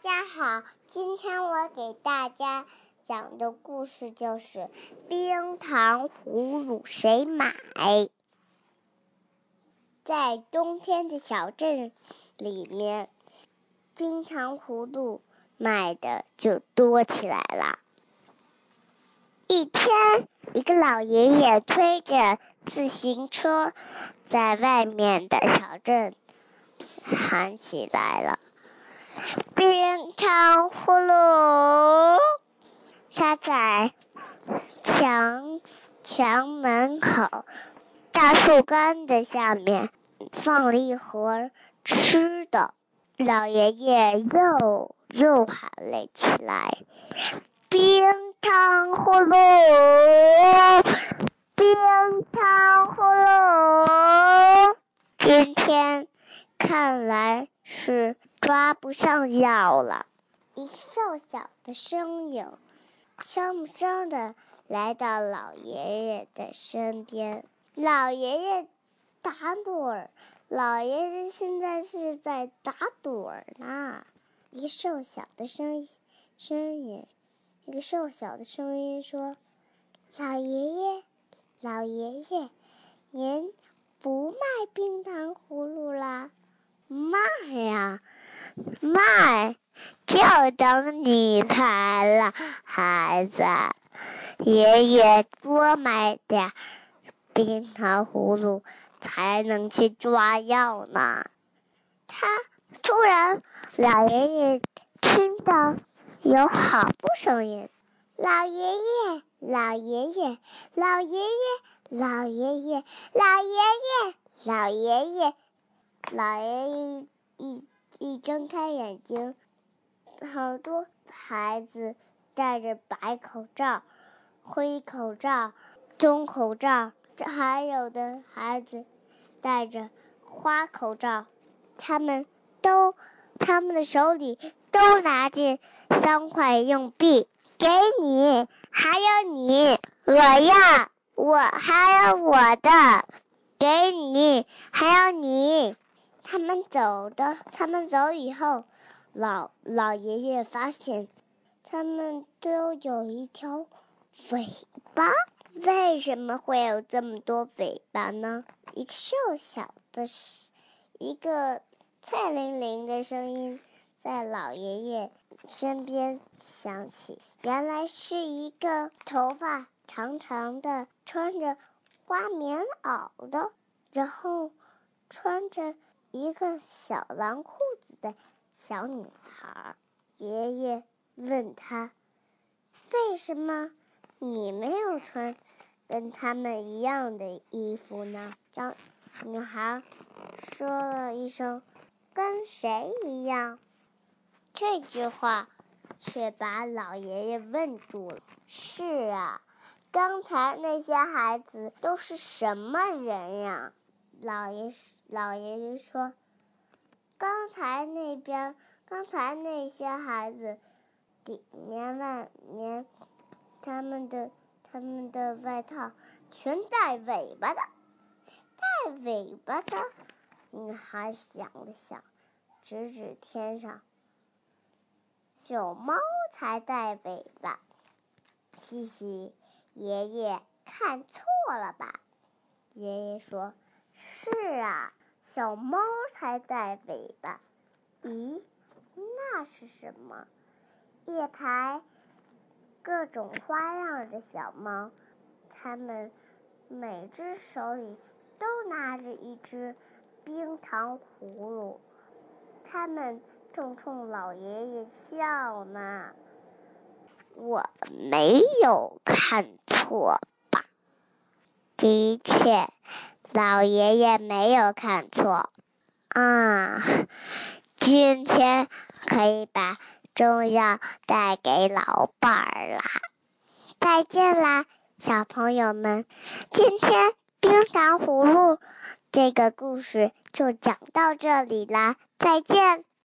大家好，今天我给大家讲的故事就是冰糖葫芦谁买？在冬天的小镇里面，冰糖葫芦卖的就多起来了。一天，一个老爷爷推着自行车在外面的小镇喊起来了。冰糖葫芦，他在墙墙门口大树干的下面放了一盒吃的，老爷爷又又喊了起来：“冰糖葫芦，冰糖葫芦。”今天看来是。抓不上药了，一个瘦小的身影，悄没声的来到老爷爷的身边。老爷爷打盹儿，老爷爷现在是在打盹儿呢。一个瘦小的声音声音，一个瘦小的声音说：“老爷爷，老爷爷，您不卖冰糖葫芦啦？卖呀！”卖，就等你来了，孩子。爷爷多买点冰糖葫芦，才能去抓药呢。他突然，老爷爷听到有好多声音：“老爷爷，老爷爷，老爷爷，老爷爷，老爷爷，老爷爷，老爷爷一。”一睁开眼睛，好多孩子戴着白口罩、灰口罩、棕口罩，这还有的孩子戴着花口罩。他们都，他们的手里都拿着三块硬币，给你，还有你，我要，我还有我的，给你，还有你。他们走的，他们走以后，老老爷爷发现，他们都有一条尾巴。为什么会有这么多尾巴呢？一个瘦小的，一个菜淋淋的声音在老爷爷身边响起。原来是一个头发长长的、穿着花棉袄的，然后穿着。一个小蓝裤子的小女孩，爷爷问她：“为什么你没有穿跟他们一样的衣服呢？”张女孩说了一声：“跟谁一样？”这句话却把老爷爷问住了。是啊，刚才那些孩子都是什么人呀？老爷老爷爷说：“刚才那边，刚才那些孩子，里面外面，他们的他们的外套全带尾巴的，带尾巴的。”女孩想了想，指指天上：“小猫才带尾巴。”嘻嘻，爷爷看错了吧？爷爷说。是啊，小猫才带尾巴。咦，那是什么？一排各种花样的小猫，它们每只手里都拿着一只冰糖葫芦，它们正冲老爷爷笑呢。我没有看错吧？的确。老爷爷没有看错，啊，今天可以把中药带给老伴儿啦！再见啦，小朋友们！今天冰糖葫芦这个故事就讲到这里啦，再见。